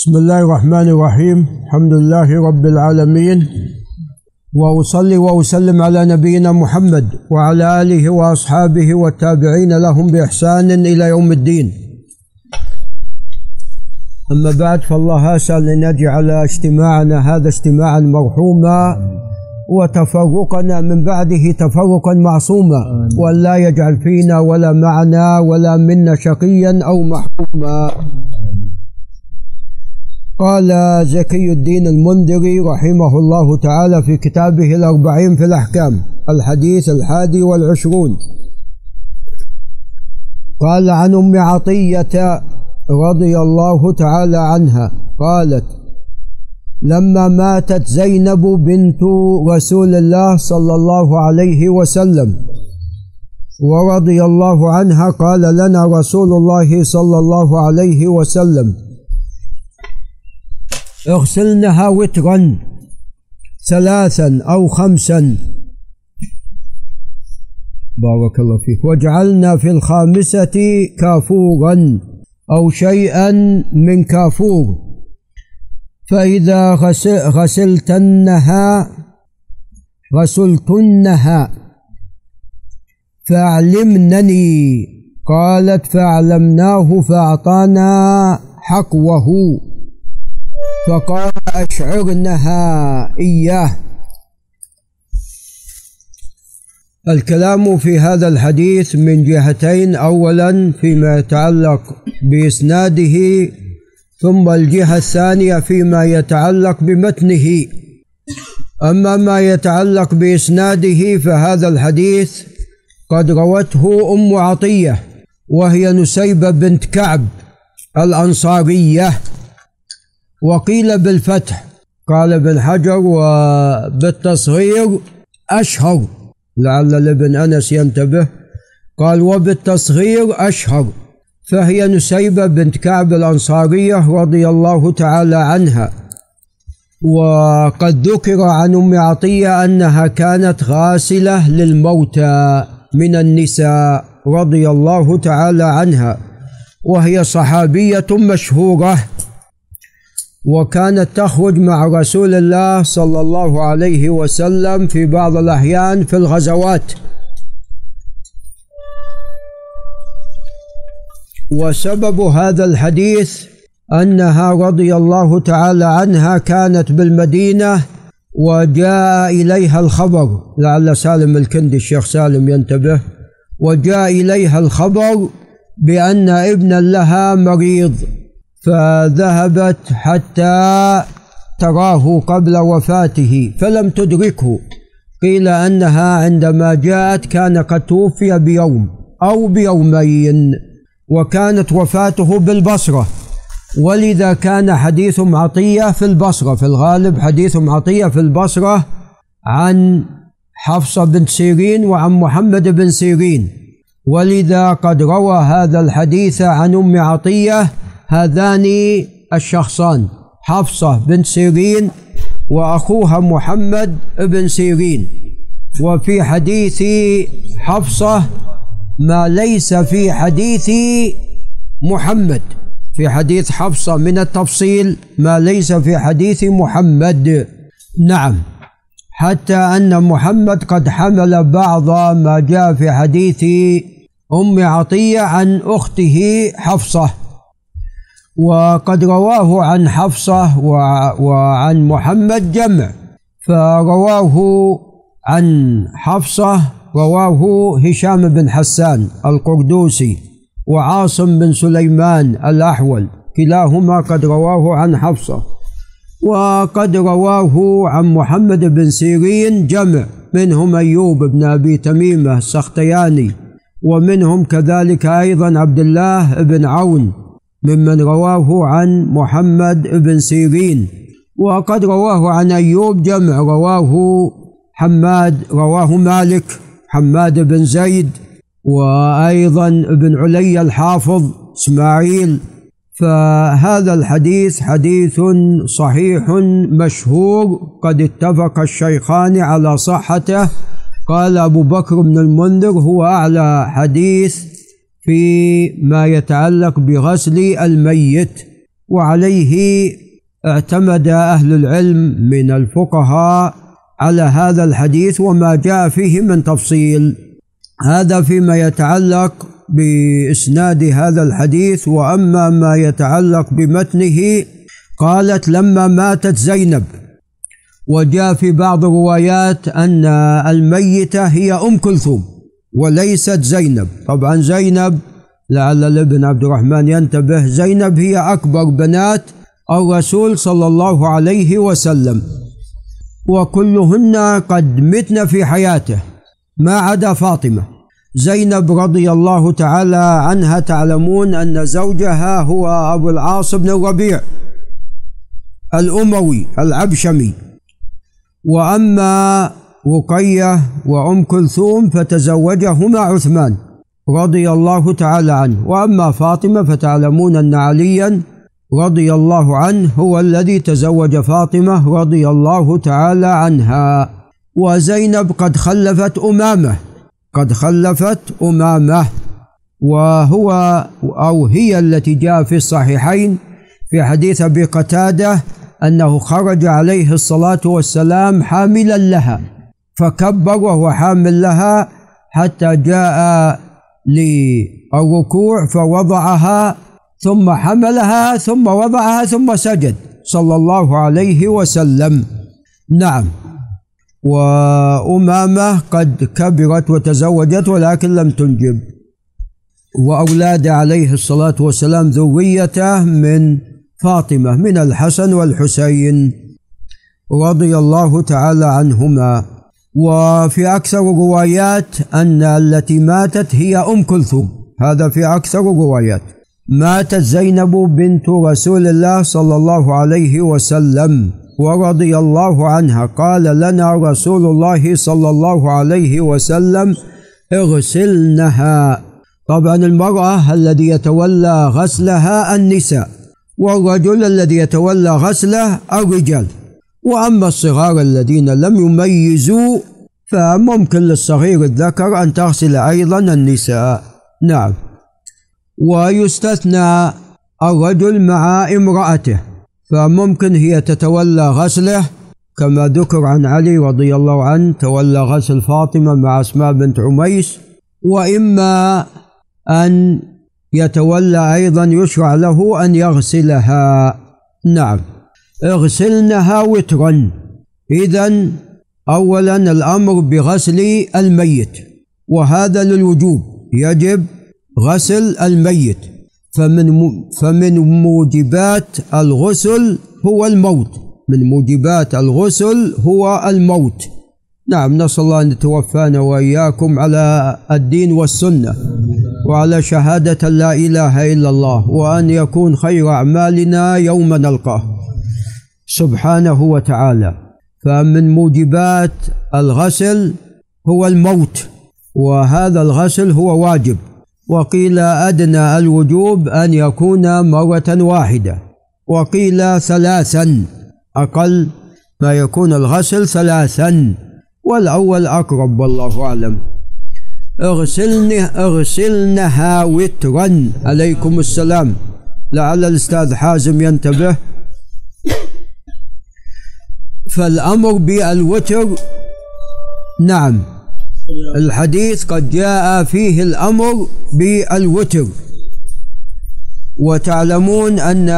بسم الله الرحمن الرحيم الحمد لله رب العالمين واصلي واسلم على نبينا محمد وعلى اله واصحابه والتابعين لهم باحسان إلى يوم الدين اما بعد فالله اسال ان يجعل اجتماعنا هذا اجتماعا مرحوما وتفرقنا من بعده تفرقا معصوما وان لا يجعل فينا ولا معنا ولا منا شقيا أو محروما قال زكي الدين المنذري رحمه الله تعالى في كتابه الأربعين في الأحكام الحديث الحادي والعشرون. قال عن أم عطية رضي الله تعالى عنها قالت لما ماتت زينب بنت رسول الله صلى الله عليه وسلم ورضي الله عنها قال لنا رسول الله صلى الله عليه وسلم اغسلنها وترا ثلاثا أو خمسا. بارك الله فيك. واجعلنا في الخامسة كافورا أو شيئا من كافور. فإذا غسلتنها غسلتنها. فاعلمنني. قالت فاعلمناه فأعطانا حقوه. فقال أشعرنها إياه. الكلام في هذا الحديث من جهتين. أولا فيما يتعلق بإسناده ثم الجهة الثانية فيما يتعلق بمتنه. أما ما يتعلق بإسناده فهذا الحديث قد روته أم عطية وهي نسيبة بنت كعب الأنصارية. وقيل بالفتح قال ابن حجر وبالتصغير أشهر. لعل لابن أنس ينتبه قال وبالتصغير أشهر. فهي نسيبة بنت كعب الأنصارية رضي الله تعالى عنها. وقد ذكر عن أم عطية أنها كانت غاسلة للموتى من النساء رضي الله تعالى عنها وهي صحابية مشهورة. وكانت تخرج مع رسول الله صلى الله عليه وسلم في بعض الأحيان في الغزوات. وسبب هذا الحديث أنها رضي الله تعالى عنها كانت بالمدينة وجاء إليها الخبر لعل سالم الكندي الشيخ سالم ينتبه وجاء إليها الخبر بأن ابنا لها مريض. فذهبت حتى تراه قبل وفاته فلم تدركه. قيل أنها عندما جاءت كان قد توفي بيوم أو بيومين وكانت وفاته بالبصرة. ولذا كان حديث عطية في البصرة في الغالب حديث عطية في البصرة عن حفصة بنت سيرين وعن محمد بن سيرين. ولذا قد روى هذا الحديث عن أم عطية هذان الشخصان حفصة بنت سيرين وأخوها محمد بن سيرين. وفي حديث حفصة ما ليس في حديث محمد. في حديث حفصة من التفصيل ما ليس في حديث محمد. نعم. حتى أن محمد قد حمل بعض ما جاء في حديث أم عطية عن أخته حفصة. وقد رواه عن حفصة وعن محمد جمع. فرواه عن حفصة رواه هشام بن حسان القردوسي وعاصم بن سليمان الأحول. كلاهما قد رواه عن حفصة. وقد رواه عن محمد بن سيرين جمع منهم أيوب بن أبي تميمة السختياني ومنهم كذلك أيضا عبد الله بن عون. ممن رواه عن محمد بن سيرين. وقد رواه عن أيوب جمع رواه حماد رواه مالك حماد بن زيد وأيضا ابن علي الحافظ إسماعيل. فهذا الحديث حديث صحيح مشهور. قد اتفق الشيخان على صحته. قال أبو بكر بن المنذر هو أعلى حديث في ما يتعلق بغسل الميت وعليه اعتمد أهل العلم من الفقهاء على هذا الحديث وما جاء فيه من تفصيل. هذا فيما يتعلق بإسناد هذا الحديث وأما ما يتعلق بمتنه قالت لما ماتت زينب. وجاء في بعض الروايات أن الميتة هي أم كلثوم. وليست زينب. طبعا زينب لعل الابن عبد الرحمن ينتبه زينب هي أكبر بنات الرسول صلى الله عليه وسلم. وكلهن قد متن في حياته ما عدا فاطمة. زينب رضي الله تعالى عنها تعلمون أن زوجها هو أبو العاص بن الربيع الأموي العبشمي. وأما رقية وأم كلثوم فتزوجهما عثمان رضي الله تعالى عنه. وأما فاطمة فتعلمون أن عليا رضي الله عنه هو الذي تزوج فاطمة رضي الله تعالى عنها. وزينب قد خلفت أمامه قد خلفت أمامه وهو أو هي التي جاء في الصحيحين في حديث أبي قتادة أنه خرج عليه الصلاة والسلام حاملا لها. فكبر وهو حامل لها حتى جاء للركوع فوضعها ثم حملها ثم وضعها ثم سجد صلى الله عليه وسلم. نعم. وأمامة قد كبرت وتزوجت ولكن لم تنجب. وأولاد عليه الصلاة والسلام ذريته من فاطمة من الحسن والحسين رضي الله تعالى عنهما. وفي أكثر الروايات أن التي ماتت هي أم كلثوم. هذا في أكثر الروايات ماتت زينب بنت رسول الله صلى الله عليه وسلم ورضي الله عنها. قال لنا رسول الله صلى الله عليه وسلم اغسلنها. طبعا المرأة الذي يتولى غسلها النساء والرجل الذي يتولى غسله الرجال. وأما الصغار الذين لم يميزوا فممكن للصغير الذكر أن تغسل أيضا النساء. نعم. ويستثنى الرجل مع امرأته فممكن هي تتولى غسله كما ذكر عن علي رضي الله عنه تولى غسل فاطمة مع أسماء بنت عميس. وإما أن يتولى أيضا يشرع له أن يغسلها. نعم. اغسلنها وترا. إذا أولا الأمر بغسل الميت وهذا للوجوب. يجب غسل الميت. فمن فمن موجبات الغسل هو الموت. من موجبات الغسل هو الموت. نعم نسأل الله أن يتوفانا وإياكم على الدين والسنة وعلى شهادة لا إله إلا الله وأن يكون خير أعمالنا يوم نلقاه. سبحانه وتعالى. فمن موجبات الغسل هو الموت وهذا الغسل هو واجب. وقيل أدنى الوجوب أن يكون مرة واحدة. وقيل ثلاثا أقل ما يكون الغسل ثلاثا. والأول أقرب والله أعلم. اغسلنه اغسلنها وترا. عليكم السلام. لعل الأستاذ حازم ينتبه فالأمر بالوتر. نعم. الحديث قد جاء فيه الأمر بالوتر. وتعلمون أن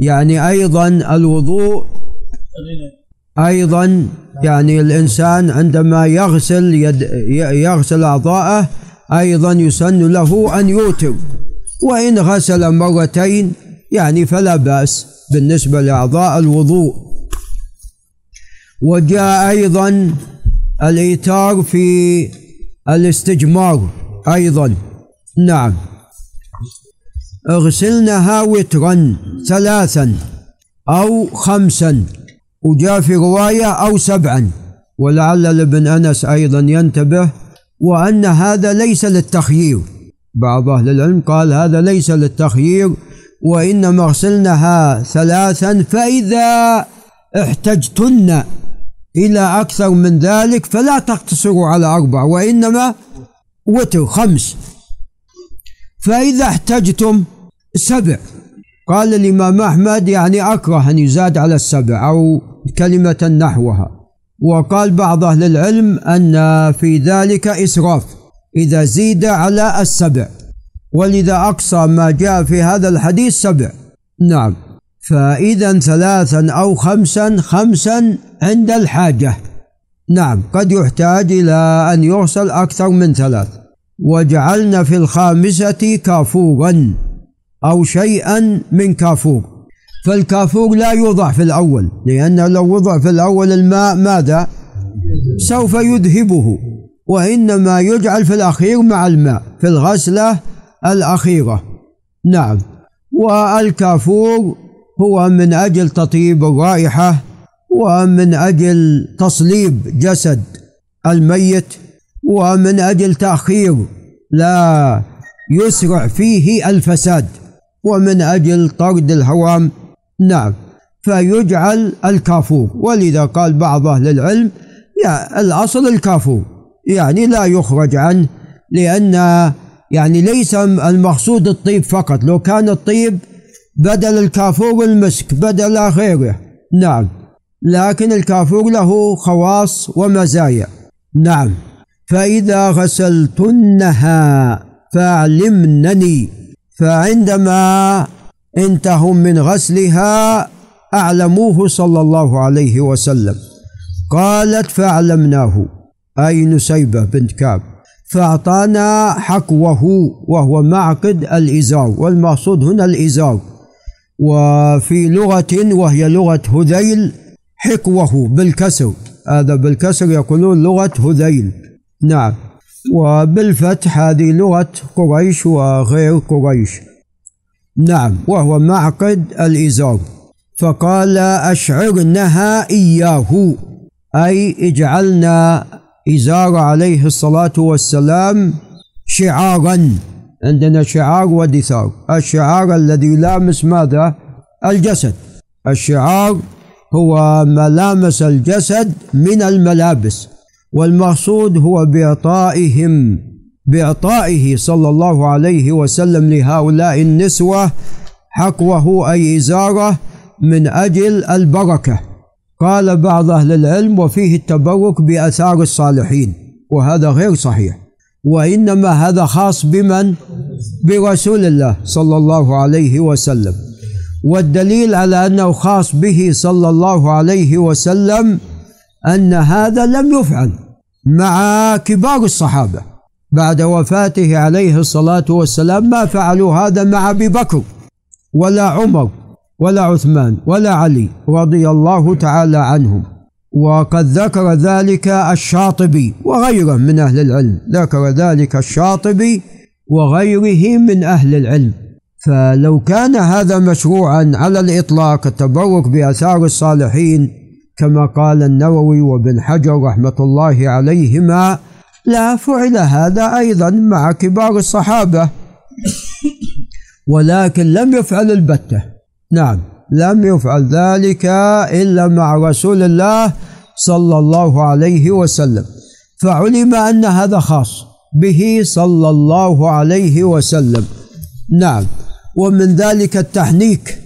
يعني أيضا الوضوء أيضا يعني الإنسان عندما يغسل يد يغسل أعضاءه أيضا يسن له أن يوتر. وإن غسل مرتين يعني فلا بأس بالنسبة لأعضاء الوضوء. وجاء أيضا الإيتار في الاستجمار أيضا. نعم. اغسلنها وترا ثلاثا أو خمسا وجاء في رواية أو سبعا. ولعل ابن أنس أيضا ينتبه وأن هذا ليس للتخيير. بعض أهل العلم قال هذا ليس للتخيير وإنما اغسلنها ثلاثا فإذا احتجتن إلى أكثر من ذلك فلا تقتصروا على أربع وإنما وتر خمس. فإذا احتجتم سبع. قال الإمام أحمد يعني أكره أن يزاد على السبع أو كلمة نحوها. وقال بعض أهل العلم أن في ذلك إسراف إذا زيد على السبع. ولذا أقصى ما جاء في هذا الحديث سبع. نعم. فإذا ثلاثا أو خمسا خمسا عند الحاجة. نعم قد يحتاج إلى أن يرسل أكثر من ثلاث. وجعلنا في الخامسة كافورا أو شيئا من كافور. فالكافور لا يوضع في الأول لأنه لو وضع في الأول الماء ماذا؟ سوف يذهبه. وإنما يجعل في الأخير مع الماء في الغسلة الأخيرة. نعم. والكافور هو من أجل تطيب الرائحة ومن أجل تصليب جسد الميت ومن أجل تأخير لا يسرع فيه الفساد ومن أجل طرد الهوام. نعم فيجعل الكافور. ولذا قال بعض أهل العلم يا الأصل الكافور يعني لا يخرج عنه لأن يعني ليس المقصود الطيب فقط. لو كان الطيب بدل الكافور المسك بدل غيره نعم. لكن الكافور له خواص ومزايا. نعم. فإذا غسلتنها فاعلمنني. فعندما انتهوا من غسلها أعلموه صلى الله عليه وسلم. قالت فاعلمناه. أي نسيبة بنت كعب. فأعطانا حقوه وهو معقد الإزار والمقصود هنا الإزار. وفي لغة وهي لغة هذيل حقوه بالكسر هذا بالكسر يقولون لغة هذيل. نعم. وبالفتح هذه لغة قريش وغير قريش. نعم. وهو معقد الإزار. فقال أشعرنها إياه. أي اجعلنا إزار عليه الصلاة والسلام شعارا. عندنا شعار ودثار الشعار الذي يلامس ماذا؟ الجسد. الشعار هو ملامس الجسد من الملابس والمقصود هو بإعطائهم بإعطائه صلى الله عليه وسلم لهؤلاء النسوة حقوه أي إزارة من أجل البركة. قال بعض أهل العلم وفيه التبرك بأثار الصالحين. وهذا غير صحيح. وإنما هذا خاص بمن؟ برسول الله صلى الله عليه وسلم. والدليل على أنه خاص به صلى الله عليه وسلم أن هذا لم يفعل مع كبار الصحابة. بعد وفاته عليه الصلاة والسلام ما فعلوا هذا مع أبي بكر ولا عمر ولا عثمان ولا علي رضي الله تعالى عنهم. وقد ذكر ذلك الشاطبي وغيره من أهل العلم. ذكر ذلك الشاطبي وغيره من أهل العلم. فلو كان هذا مشروعا على الإطلاق التبرك بآثار الصالحين كما قال النووي وابن حجر رحمة الله عليهما لا فعل هذا أيضا مع كبار الصحابة. ولكن لم يفعل البتة. نعم. لم يفعل ذلك إلا مع رسول الله صلى الله عليه وسلم. فعلم أن هذا خاص به صلى الله عليه وسلم. نعم. ومن ذلك التحنيك.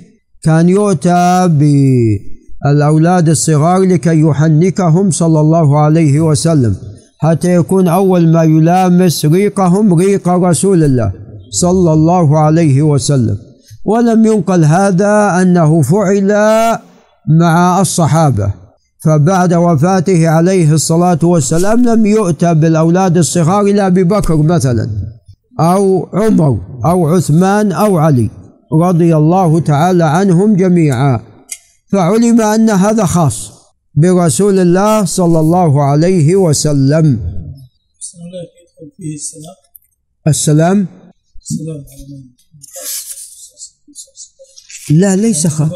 كان يؤتى بالأولاد الصغار لكي يحنكهم صلى الله عليه وسلم حتى يكون أول ما يلامس ريقهم ريق رسول الله صلى الله عليه وسلم. ولم ينقل هذا أنه فعل مع الصحابة. فبعد وفاته عليه الصلاة والسلام لم يؤتى بالأولاد الصغار إلى أبي بكر مثلا أو عمر أو عثمان أو علي رضي الله تعالى عنهم جميعا. فعلم أن هذا خاص برسول الله صلى الله عليه وسلم. السلام السلام. لا ليس خاص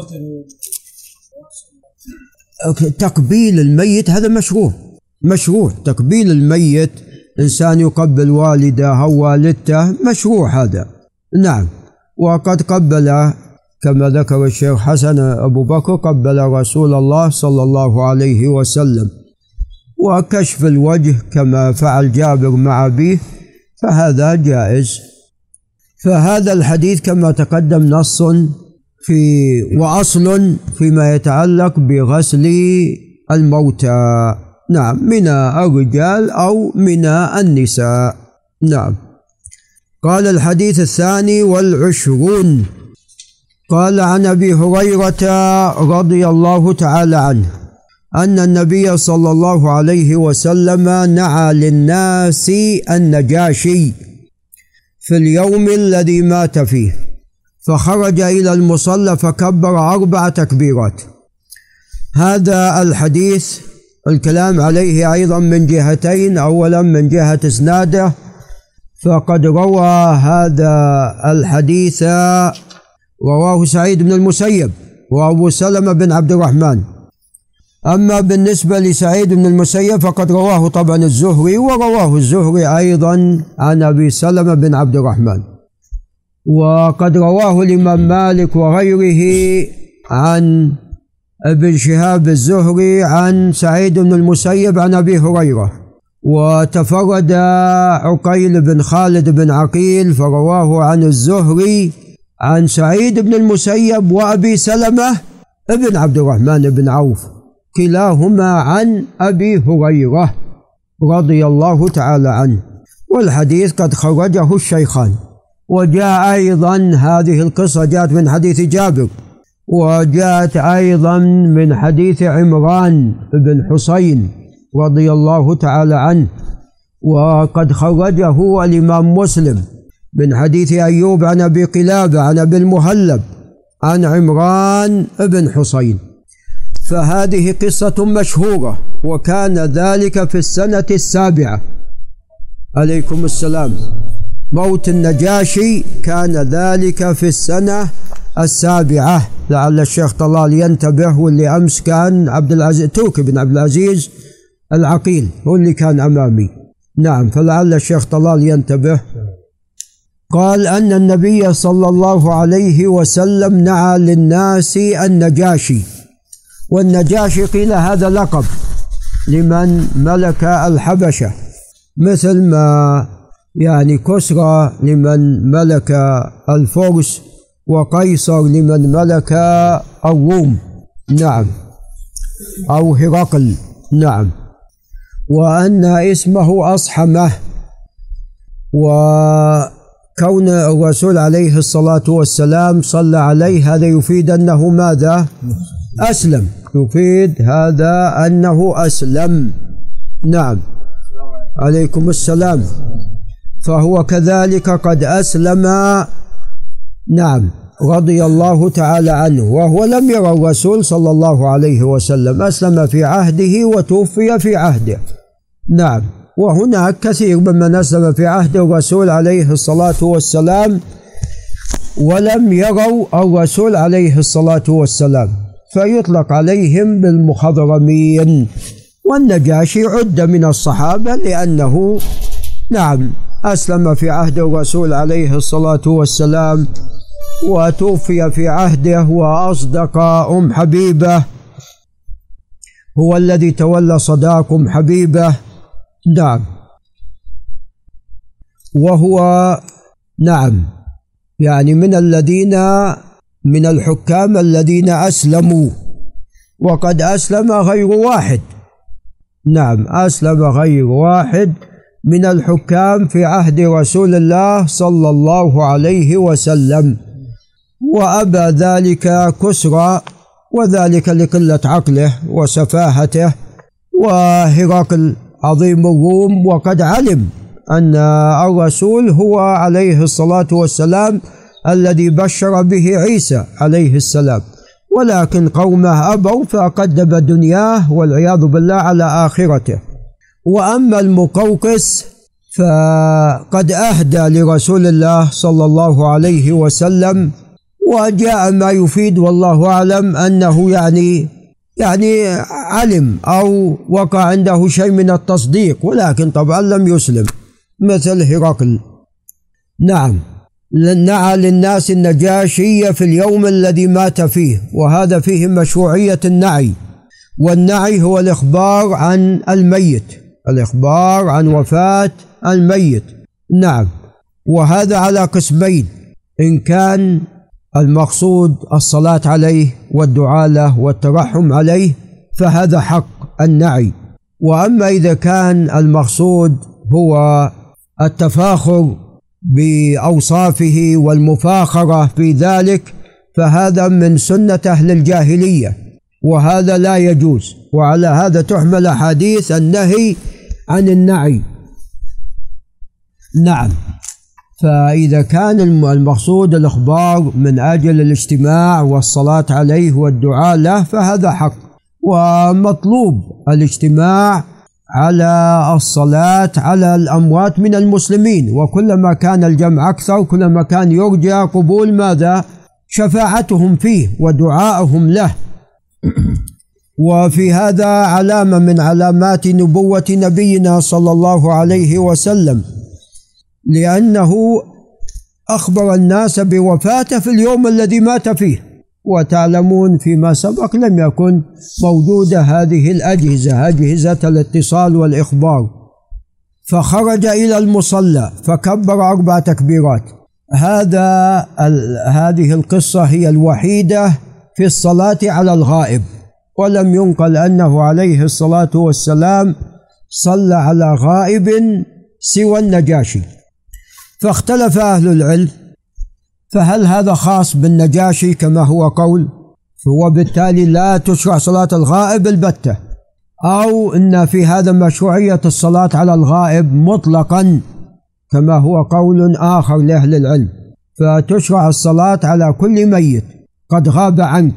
تقبيل الميت هذا مشروع. مشروع. تقبيل الميت إنسان يقبل والده أو والدته مشروع هذا. نعم. وقد قبل كما ذكر الشيخ حسن أبو بكر قبل رسول الله صلى الله عليه وسلم. وكشف الوجه كما فعل جابر مع أبيه فهذا جائز. فهذا الحديث كما تقدم نص في وأصل فيما يتعلق بغسل الموتى. نعم من الرجال أو من النساء. نعم. قال الحديث الثاني والعشرون. قال عن أبي هريرة رضي الله تعالى عنه أن النبي صلى الله عليه وسلم نعى للناس النجاشي في اليوم الذي مات فيه. فخرج إلى المصلى فكبر أربع تكبيرات. هذا الحديث الكلام عليه أيضا من جهتين اولا من جهة إسناده. فقد روى هذا الحديث رواه سعيد بن المسيب وأبو سلمة بن عبد الرحمن. أما بالنسبة لسعيد بن المسيب فقد رواه طبعا الزهري ورواه الزهري أيضا عن أبي سلمة بن عبد الرحمن. وقد رواه الإمام مالك وغيره عن ابن شهاب الزهري عن سعيد بن المسيب عن أبي هريرة. وتفرد عقيل بن خالد بن عقيل فرواه عن الزهري عن سعيد بن المسيب وأبي سلمة ابن عبد الرحمن بن عوف كلاهما عن أبي هريرة رضي الله تعالى عنه. والحديث قد خرجه الشيخان. وجاء أيضا هذه القصة جاءت من حديث جابر وجاءت أيضا من حديث عمران بن حسين رضي الله تعالى عنه وقد خرجه الإمام مسلم من حديث أيوب عن أبي قلابة عن أبي المهلب عن عمران بن حسين. فهذه قصة مشهورة وكان ذلك في السنة السابعة. عليكم السلام. موت النجاشي كان ذلك في السنة السابعة. لعل الشيخ طلال ينتبه واللي أمس كان عبد العزيز توكي بن عبد العزيز العقيل هو اللي كان أمامي. نعم فلعل الشيخ طلال ينتبه. قال أن النبي صلى الله عليه وسلم نعى للناس النجاشي. والنجاشي قيل هذا لقب لمن ملك الحبشة مثل ما يعني كسرى لمن ملك الفرس وقيصر لمن ملك الروم. نعم. أو هرقل. نعم. وأن اسمه أصحمه. وكون الرسول عليه الصلاة والسلام صلى عليه هذا يفيد أنه ماذا؟ أسلم. يفيد هذا أنه أسلم. نعم. عليكم السلام. فهو كذلك قد أسلم. نعم رضي الله تعالى عنه. وهو لم يرى الرسول صلى الله عليه وسلم. أسلم في عهده وتوفي في عهده. نعم وهناك كثير ممن أسلم في عهد الرسول عليه الصلاة والسلام ولم يروا الرسول عليه الصلاة والسلام فيطلق عليهم بالمخضرمين والنجاشي عد من الصحابة لأنه نعم أسلم في عهد الرسول عليه الصلاة والسلام وتوفي في عهده وأصدق أم حبيبة. هو الذي تولى صداق أم حبيبة. نعم. وهو نعم. يعني من الذين من الحكام الذين أسلموا. وقد أسلم غير واحد. نعم أسلم غير واحد. من الحكام في عهد رسول الله صلى الله عليه وسلم. وأبى ذلك كسرى وذلك لقلة عقله وسفاهته وهرقل عظيم الروم. وقد علم أن الرسول هو عليه الصلاة والسلام الذي بشر به عيسى عليه السلام. ولكن قومه أبوا فقدم دنياه والعياذ بالله على آخرته. وأما المقوقس فقد أهدى لرسول الله صلى الله عليه وسلم وجاء ما يفيد والله أعلم أنه يعني يعني علم أو وقع عنده شيء من التصديق ولكن طبعا لم يسلم مثل هرقل. نعم نعى للناس النجاشية في اليوم الذي مات فيه وهذا فيه مشروعية النعي والنعي هو الإخبار عن الميت. الإخبار عن وفاة الميت. نعم وهذا على قسمين إن كان المقصود الصلاة عليه والدعاء له والترحم عليه فهذا حق النعي. وأما إذا كان المقصود هو التفاخر بأوصافه والمفاخرة في ذلك فهذا من سنة أهل الجاهلية. وهذا لا يجوز. وعلى هذا تحمل احاديث النهي عن النعي. نعم. فإذا كان المقصود الإخبار من أجل الاجتماع والصلاة عليه والدعاء له فهذا حق. ومطلوب الاجتماع على الصلاة على الأموات من المسلمين. وكلما كان الجمع أكثر كلما كان يرجى قبول ماذا؟ شفاعتهم فيه ودعائهم له. وفي هذا علامة من علامات نبوة نبينا صلى الله عليه وسلم لأنه أخبر الناس بوفاته في اليوم الذي مات فيه. وتعلمون فيما سبق لم يكن موجودة هذه الأجهزة أجهزة الاتصال والإخبار. فخرج إلى المصلى فكبر أربع تكبيرات. هذا هذه القصة هي الوحيدة في الصلاة على الغائب. ولم ينقل أنه عليه الصلاة والسلام صلى على غائب سوى النجاشي. فاختلف أهل العلم فهل هذا خاص بالنجاشي كما هو قول؟ وبالتالي لا تشرع صلاة الغائب البتة أو أن في هذا مشروعية الصلاة على الغائب مطلقا كما هو قول آخر لأهل العلم. فتشرع الصلاة على كل ميت. قد غاب عنك.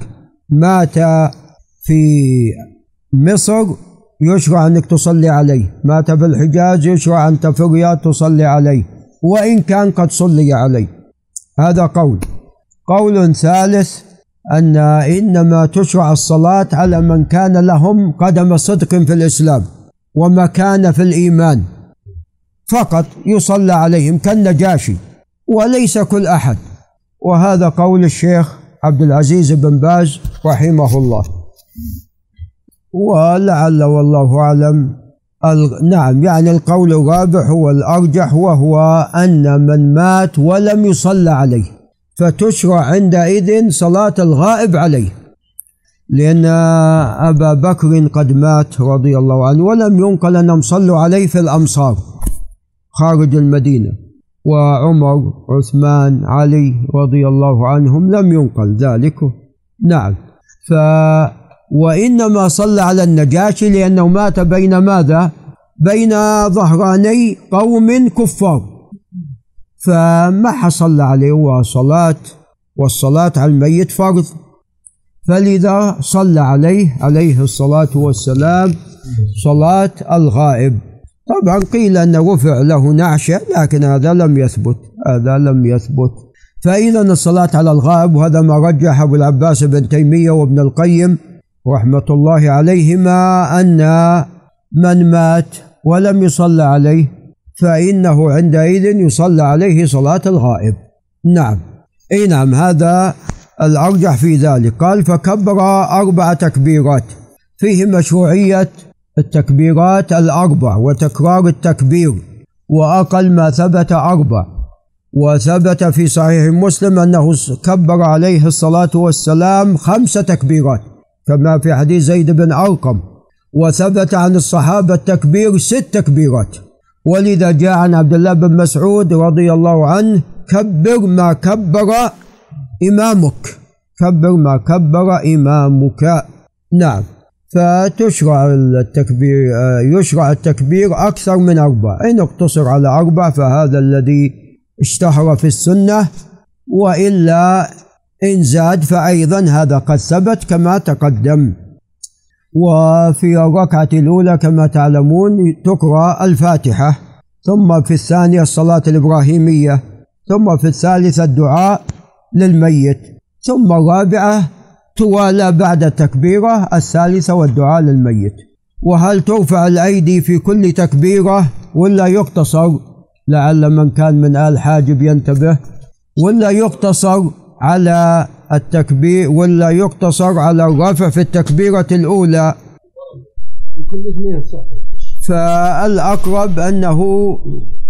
مات في مصر يشرع أنك تصلي عليه. مات في الحجاز يشرع أنت في الرياض تصلي عليه. وإن كان قد صلي عليه. هذا قول. قول ثالث أن إنما تشرع الصلاة على من كان لهم قدم صدق في الإسلام ومكان في الإيمان. فقط يصلى عليهم كالنجاشي وليس كل أحد. وهذا قول الشيخ عبد العزيز بن باز رحمه الله. ولعل والله أعلم نعم يعني القول الرابع هو الأرجح وهو أن من مات ولم يصلى عليه فتشرع عندئذ صلاة الغائب عليه لأن أبا بكر قد مات رضي الله عنه ولم ينقل أنهم صلوا عليه في الأمصار خارج المدينة. وعمر عثمان علي رضي الله عنهم لم ينقل ذلك. نعم. ف وإنما صلى على النجاشي لأنه مات بين ماذا؟ بين ظهراني قوم كفار. فما صلى عليه وصلاة والصلاة على الميت فرض. فلذا صلى عليه عليه الصلاة والسلام صلاة الغائب. طبعا قيل أن رفع له نعشة لكن هذا لم يثبت هذا لم يثبت. فإذا الصلاة على الغائب وهذا ما رجح أبو العباس بن تيمية وابن القيم رحمة الله عليهما أن من مات ولم يصلى عليه فإنه عندئذ يصلى عليه صلاة الغائب. نعم. أي نعم هذا الأرجح في ذلك. قال فكبر أربع تكبيرات فيه مشروعية التكبيرات الأربع وتكرار التكبير وأقل ما ثبت أربع. وثبت في صحيح مسلم أنه كبر عليه الصلاة والسلام خمس تكبيرات كما في حديث زيد بن أرقم. وثبت عن الصحابة التكبير ست تكبيرات. ولذا جاء عن عبد الله بن مسعود رضي الله عنه كبر ما كبر إمامك كبر ما كبر إمامك. نعم. فتشرع التكبير يشرع التكبير أكثر من أربع إن اقتصر على أربع فهذا الذي اشتهر في السنة وإلا إن زاد فأيضا هذا قد ثبت كما تقدم. وفي الركعة الأولى كما تعلمون تقرأ الفاتحة ثم في الثانية الصلاة الإبراهيمية ثم في الثالثة الدعاء للميت ثم الرابعة توالى بعد التكبيرة الثالثة والدعاء للميت. وهل ترفع الأيدي في كل تكبيرة ولا يقتصر؟ لعل من كان من آل حاجب ينتبه. ولا يقتصر على التكبير ولا يقتصر على الرفع في التكبيرة الأولى. فالأقرب أنه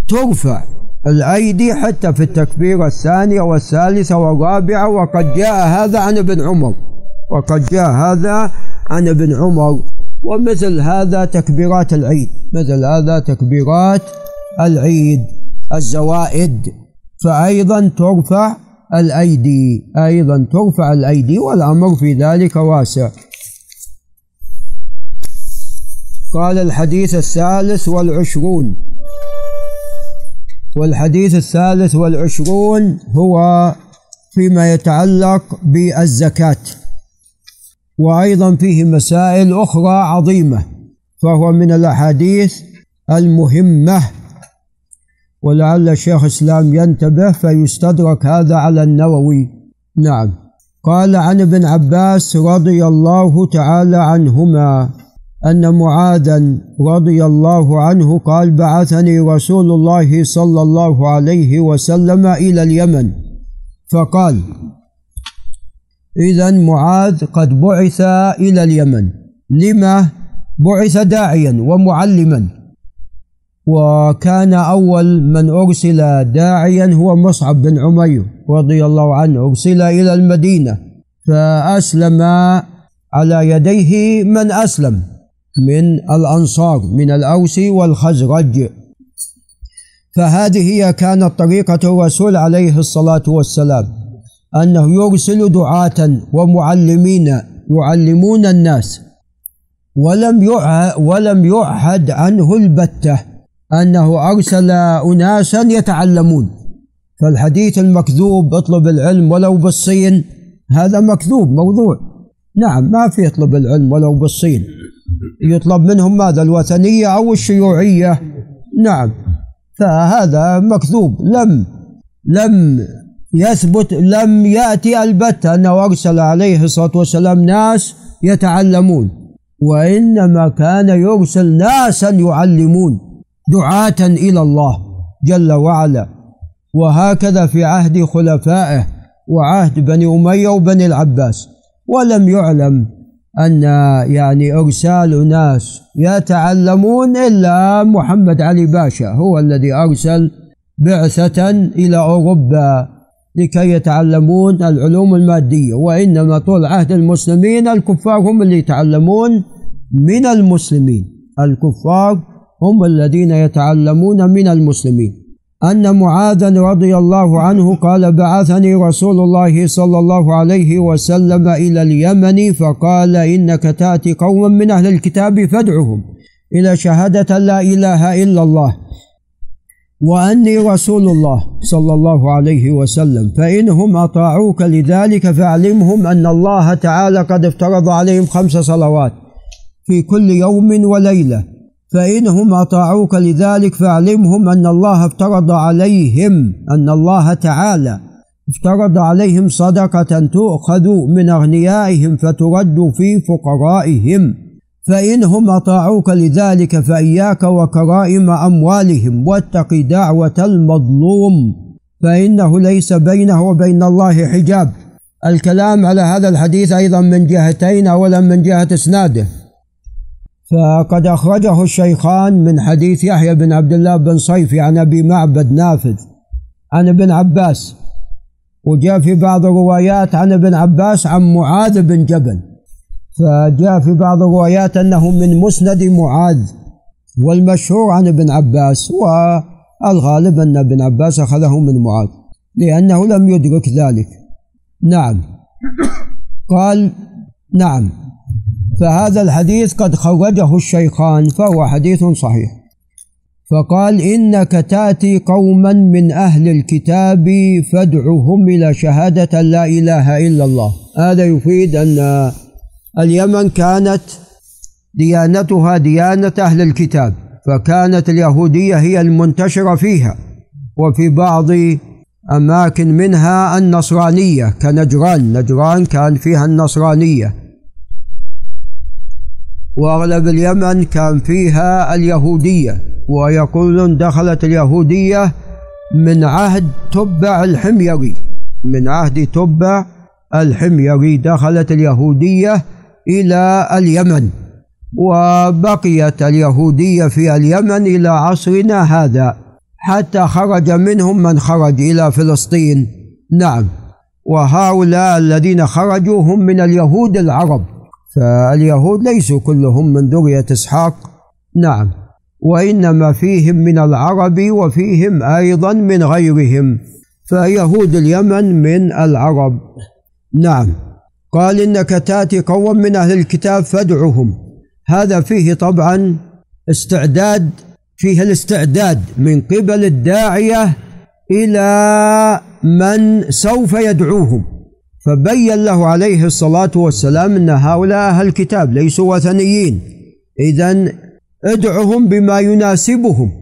ترفع الأيدي حتى في التكبيرة الثانية والثالثة والرابعة. وقد جاء هذا عن ابن عمر. وقد جاء هذا عن ابن عمر ومثل هذا تكبيرات العيد. مثل هذا تكبيرات العيد الزوائد. فأيضا ترفع الأيدي أيضا ترفع الأيدي والأمر في ذلك واسع. قال الحديث الثالث والعشرون. والحديث الثالث والعشرون هو فيما يتعلق بالزكاة. وأيضا فيه مسائل أخرى عظيمة فهو من الأحاديث المهمة. ولعل الشيخ الإسلام ينتبه فيستدرك هذا على النووي. نعم. قال عن ابن عباس رضي الله تعالى عنهما أن معاذا رضي الله عنه قال بعثني رسول الله صلى الله عليه وسلم إلى اليمن. فقال إذا معاذ قد بعث إلى اليمن. لما بعث داعيا ومعلما. وكان أول من أرسل داعيا هو مصعب بن عمير رضي الله عنه. أرسل إلى المدينة فأسلم على يديه من أسلم من الأنصار من الأوس والخزرج. فهذه هي كانت طريقة الرسول عليه الصلاة والسلام. أنه يرسل دعاة ومعلمين يعلمون الناس. ولم ولم يعهد عنه البتة أنه أرسل أناسا يتعلمون. فالحديث المكذوب اطلب العلم ولو بالصين. هذا مكذوب موضوع. نعم ما في اطلب العلم ولو بالصين. يطلب منهم ماذا الوثنية أو الشيوعية؟ نعم فهذا مكذوب. لم لم يثبت لم يأتي البتة أنه أرسل عليه الصلاة والسلام ناس يتعلمون وإنما كان يرسل ناسا يعلمون دعاة إلى الله جل وعلا. وهكذا في عهد خلفائه وعهد بني أمية وبني العباس. ولم يعلم أن يعني إرسال ناس يتعلمون إلا محمد علي باشا هو الذي أرسل بعثة إلى أوروبا. لكي يتعلمون العلوم المادية وإنما طول عهد المسلمين الكفار هم اللي يتعلمون من المسلمين. الكفار هم الذين يتعلمون من المسلمين. أن معاذا رضي الله عنه قال بعثني رسول الله صلى الله عليه وسلم إلى اليمن فقال إنك تأتي قوما من أهل الكتاب فادعهم إلى شهادة لا إله إلا الله وأني رسول الله صلى الله عليه وسلم فإنهم أطاعوك لذلك فاعلمهم أن الله تعالى قد افترض عليهم خمس صلوات في كل يوم وليلة فإنهم أطاعوك لذلك فاعلمهم أن الله افترض عليهم أن الله تعالى افترض عليهم صدقة تؤخذ من أغنيائهم فترد في فقرائهم. فإنهم أطاعوك لذلك فإياك وكرائم أموالهم واتق دعوة المظلوم. فإنه ليس بينه وبين الله حجاب. الكلام على هذا الحديث أيضا من جهتين أولا من جهة إسناده. فقد أخرجه الشيخان من حديث يحيى بن عبد الله بن صيفي عن أبي معبد نافذ عن ابن عباس وجاء في بعض الروايات عن ابن عباس عن معاذ بن جبل. فجاء في بعض الروايات أنه من مسند معاذ والمشهور عن ابن عباس والغالب أن ابن عباس أخذه من معاذ لأنه لم يدرك ذلك. نعم. قال نعم. فهذا الحديث قد خرجه الشيخان فهو حديث صحيح. فقال إنك تأتي قوما من أهل الكتاب فادعهم إلى شهادة لا إله إلا الله. هذا يفيد أن اليمن كانت ديانتها ديانة أهل الكتاب فكانت اليهودية هي المنتشرة فيها. وفي بعض أماكن منها النصرانية كنجران نجران كان فيها النصرانية. وأغلب اليمن كان فيها اليهودية ويقولون دخلت اليهودية من عهد تبع الحميري. من عهد تبع الحميري دخلت اليهودية إلى اليمن وبقيت اليهودية في اليمن إلى عصرنا هذا حتى خرج منهم من خرج إلى فلسطين. نعم. وهؤلاء الذين خرجوا هم من اليهود العرب فاليهود ليسوا كلهم من ذرية إسحاق. نعم. وإنما فيهم من العرب وفيهم أيضا من غيرهم فيهود اليمن من العرب. نعم. قال إنك تأتي قوم من أهل الكتاب فادعهم هذا فيه طبعا استعداد فيه الاستعداد من قبل الداعية إلى من سوف يدعوهم. فبين له عليه الصلاة والسلام أن هؤلاء أهل الكتاب ليسوا وثنيين. إذا ادعهم بما يناسبهم.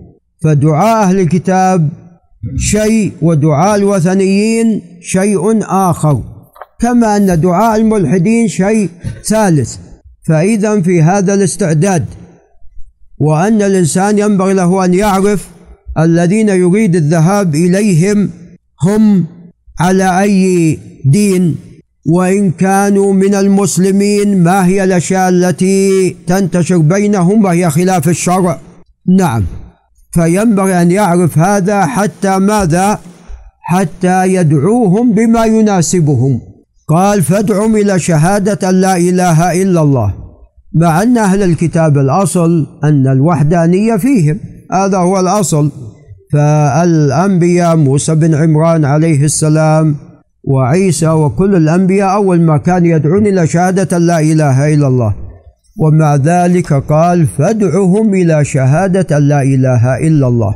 فدعاء أهل الكتاب شيء ودعاء الوثنيين شيء آخر. كما أن دعاء الملحدين شيء ثالث فإذا في هذا الاستعداد وأن الإنسان ينبغي له أن يعرف الذين يريد الذهاب إليهم هم على أي دين وإن كانوا من المسلمين ما هي الأشياء التي تنتشر بينهم وهي خلاف الشرع. نعم. فينبغي أن يعرف هذا حتى ماذا؟ حتى يدعوهم بما يناسبهم. قال فادعهم إلى شهادة أن لا إله إلا الله. مع أن أهل الكتاب الأصل أن الوحدانية فيهم. هذا هو الأصل. فالأنبياء موسى بن عمران عليه السلام وعيسى وكل الأنبياء أول ما كان يدعون إلى شهادة لا إله إلا الله. ومع ذلك قال فادعهم إلى شهادة لا إله إلا الله.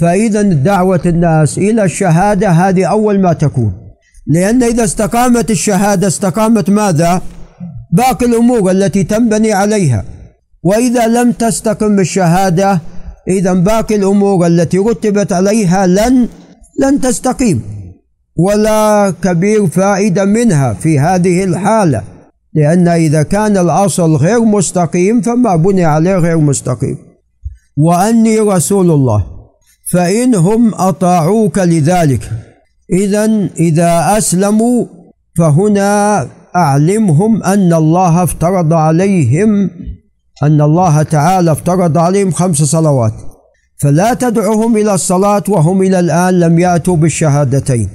فإذا دعوة الناس إلى الشهادة هذه أول ما تكون. لأن إذا استقامت الشهادة استقامت ماذا؟ باقي الأمور التي تنبني عليها. وإذا لم تستقم الشهادة إذا باقي الأمور التي رتبت عليها لن لن تستقيم. ولا كبير فائدة منها في هذه الحالة لأن إذا كان الأصل غير مستقيم فما بني عليه غير مستقيم. وأني رسول الله فإنهم أطاعوك لذلك. إذا إذا أسلموا فهنا أعلمهم أن الله افترض عليهم أن الله تعالى افترض عليهم خمس صلوات. فلا تدعهم إلى الصلاة وهم إلى الآن لم يأتوا بالشهادتين.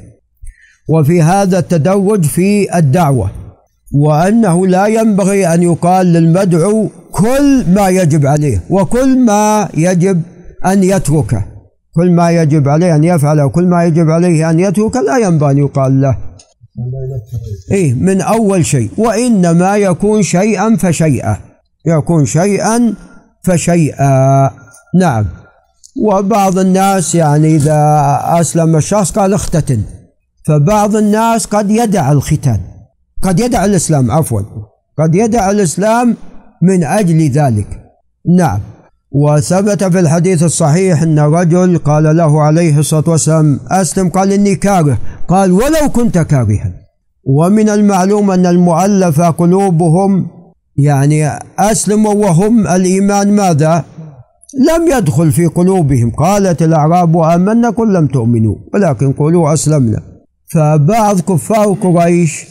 وفي هذا التدرج في الدعوة وأنه لا ينبغي أن يقال للمدعو كل ما يجب عليه وكل ما يجب أن يتركه. كل ما يجب عليه أن يفعله وكل ما يجب عليه أن يتركه لا ينبغي أن يقال له. إيه من أول شيء. وإنما يكون شيئا فشيئا. يكون شيئا فشيئا. نعم. وبعض الناس يعني إذا أسلم الشخص قال اختتن. فبعض الناس قد يدع الختان. قد يدع الإسلام عفوا. قد يدع الإسلام من أجل ذلك. نعم. وثبت في الحديث الصحيح أن رجل قال له عليه الصلاة والسلام أسلم قال إني كاره. قال ولو كنت كارها. ومن المعلوم أن المؤلفة قلوبهم يعني أسلموا وهم الإيمان ماذا؟ لم يدخل في قلوبهم. قالت الأعراب آمنا قل لم تؤمنوا ولكن قولوا أسلمنا. فبعض كفار قريش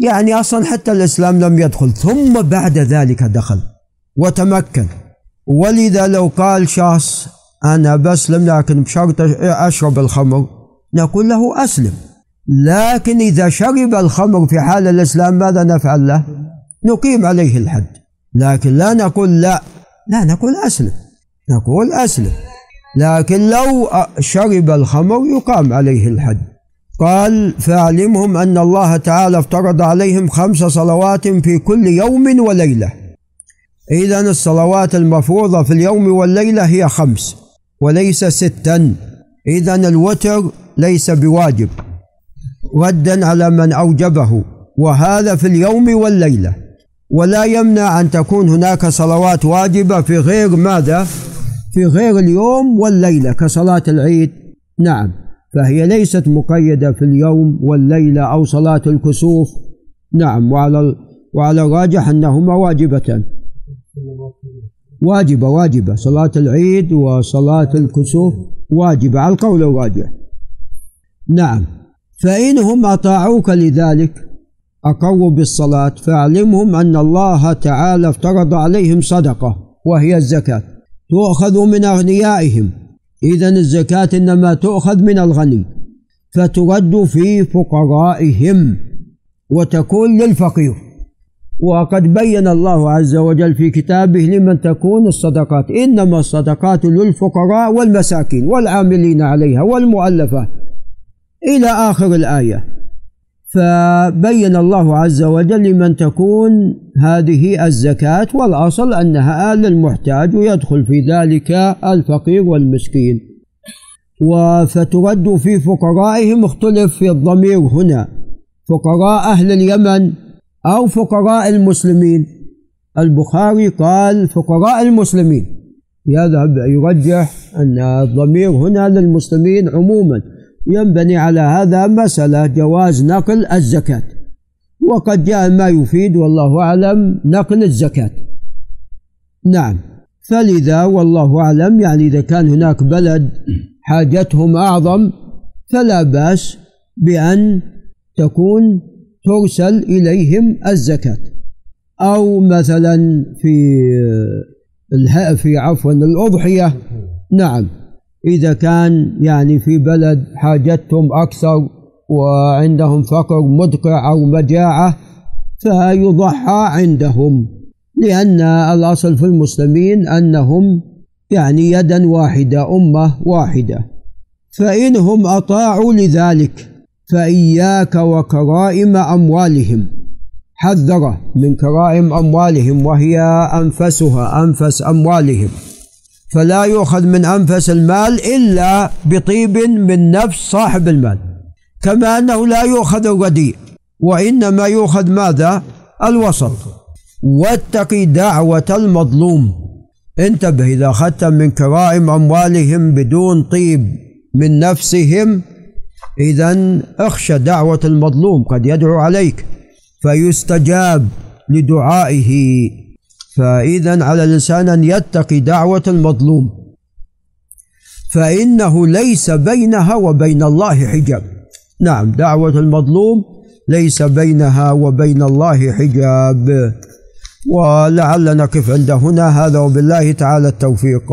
يعني أصلا حتى الإسلام لم يدخل ثم بعد ذلك دخل وتمكن. ولذا لو قال شخص أنا بسلم لكن بشرط أشرب الخمر. نقول له أسلم. لكن إذا شرب الخمر في حال الإسلام ماذا نفعل له؟ نقيم عليه الحد. لكن لا نقول لا لا نقول أسلم. نقول أسلم. لكن لو شرب الخمر يقام عليه الحد. قال فاعلمهم أن الله تعالى افترض عليهم خمس صلوات في كل يوم وليلة. إذا الصلوات المفروضة في اليوم والليلة هي خمس وليس ستا. إذا الوتر ليس بواجب. ردا على من أوجبه. وهذا في اليوم والليلة. ولا يمنع أن تكون هناك صلوات واجبة في غير ماذا؟ في غير اليوم والليلة كصلاة العيد. نعم. فهي ليست مقيدة في اليوم والليلة أو صلاة الكسوف. نعم. وعلى وعلى الراجح أنهما واجبتان. واجبة واجبة. صلاة العيد وصلاة الكسوف واجبة على القول الراجح نعم. فإنهم أطاعوك لذلك أقروا بالصلاة فاعلمهم أن الله تعالى افترض عليهم صدقة وهي الزكاة. تؤخذ من أغنيائهم. إذا الزكاة إنما تؤخذ من الغني. فترد في فقرائهم وتكون للفقير. وقد بين الله عز وجل في كتابه لمن تكون الصدقات. إنما الصدقات للفقراء والمساكين والعاملين عليها والمؤلفة. إلى آخر الآية. فبين الله عز وجل لمن تكون هذه الزكاة والأصل أنها للمحتاج ويدخل في ذلك الفقير والمسكين. وفترد في فقرائهم اختلف في الضمير هنا. فقراء أهل اليمن أو فقراء المسلمين. البخاري قال فقراء المسلمين. يذهب يرجح أن الضمير هنا للمسلمين عموما ينبني على هذا مسألة جواز نقل الزكاة. وقد جاء ما يفيد والله أعلم نقل الزكاة. نعم. فلذا والله أعلم يعني إذا كان هناك بلد حاجتهم أعظم فلا بأس بأن تكون ترسل إليهم الزكاة. أو مثلا في في عفوا الأضحية. نعم. إذا كان يعني في بلد حاجتهم أكثر وعندهم فقر مدقع أو مجاعة فيضحى عندهم. لأن الأصل في المسلمين أنهم يعني يدا واحدة أمة واحدة. فإنهم أطاعوا لذلك فإياك وكرائم أموالهم. حذر من كرائم أموالهم وهي أنفسها أنفس أموالهم. فلا يؤخذ من أنفس المال إلا بطيب من نفس صاحب المال. كما أنه لا يؤخذ الرديء وإنما يؤخذ ماذا؟ الوسط. واتقي دعوة المظلوم. انتبه إذا أخذت من كرائم أموالهم بدون طيب من نفسهم إذا اخشى دعوة المظلوم قد يدعو عليك فيستجاب لدعائه. فإذا على الإنسان أن يتقي دعوة المظلوم. فإنه ليس بينها وبين الله حجاب. نعم دعوة المظلوم ليس بينها وبين الله حجاب. ولعل نقف عند هنا. هذا وبالله تعالى التوفيق.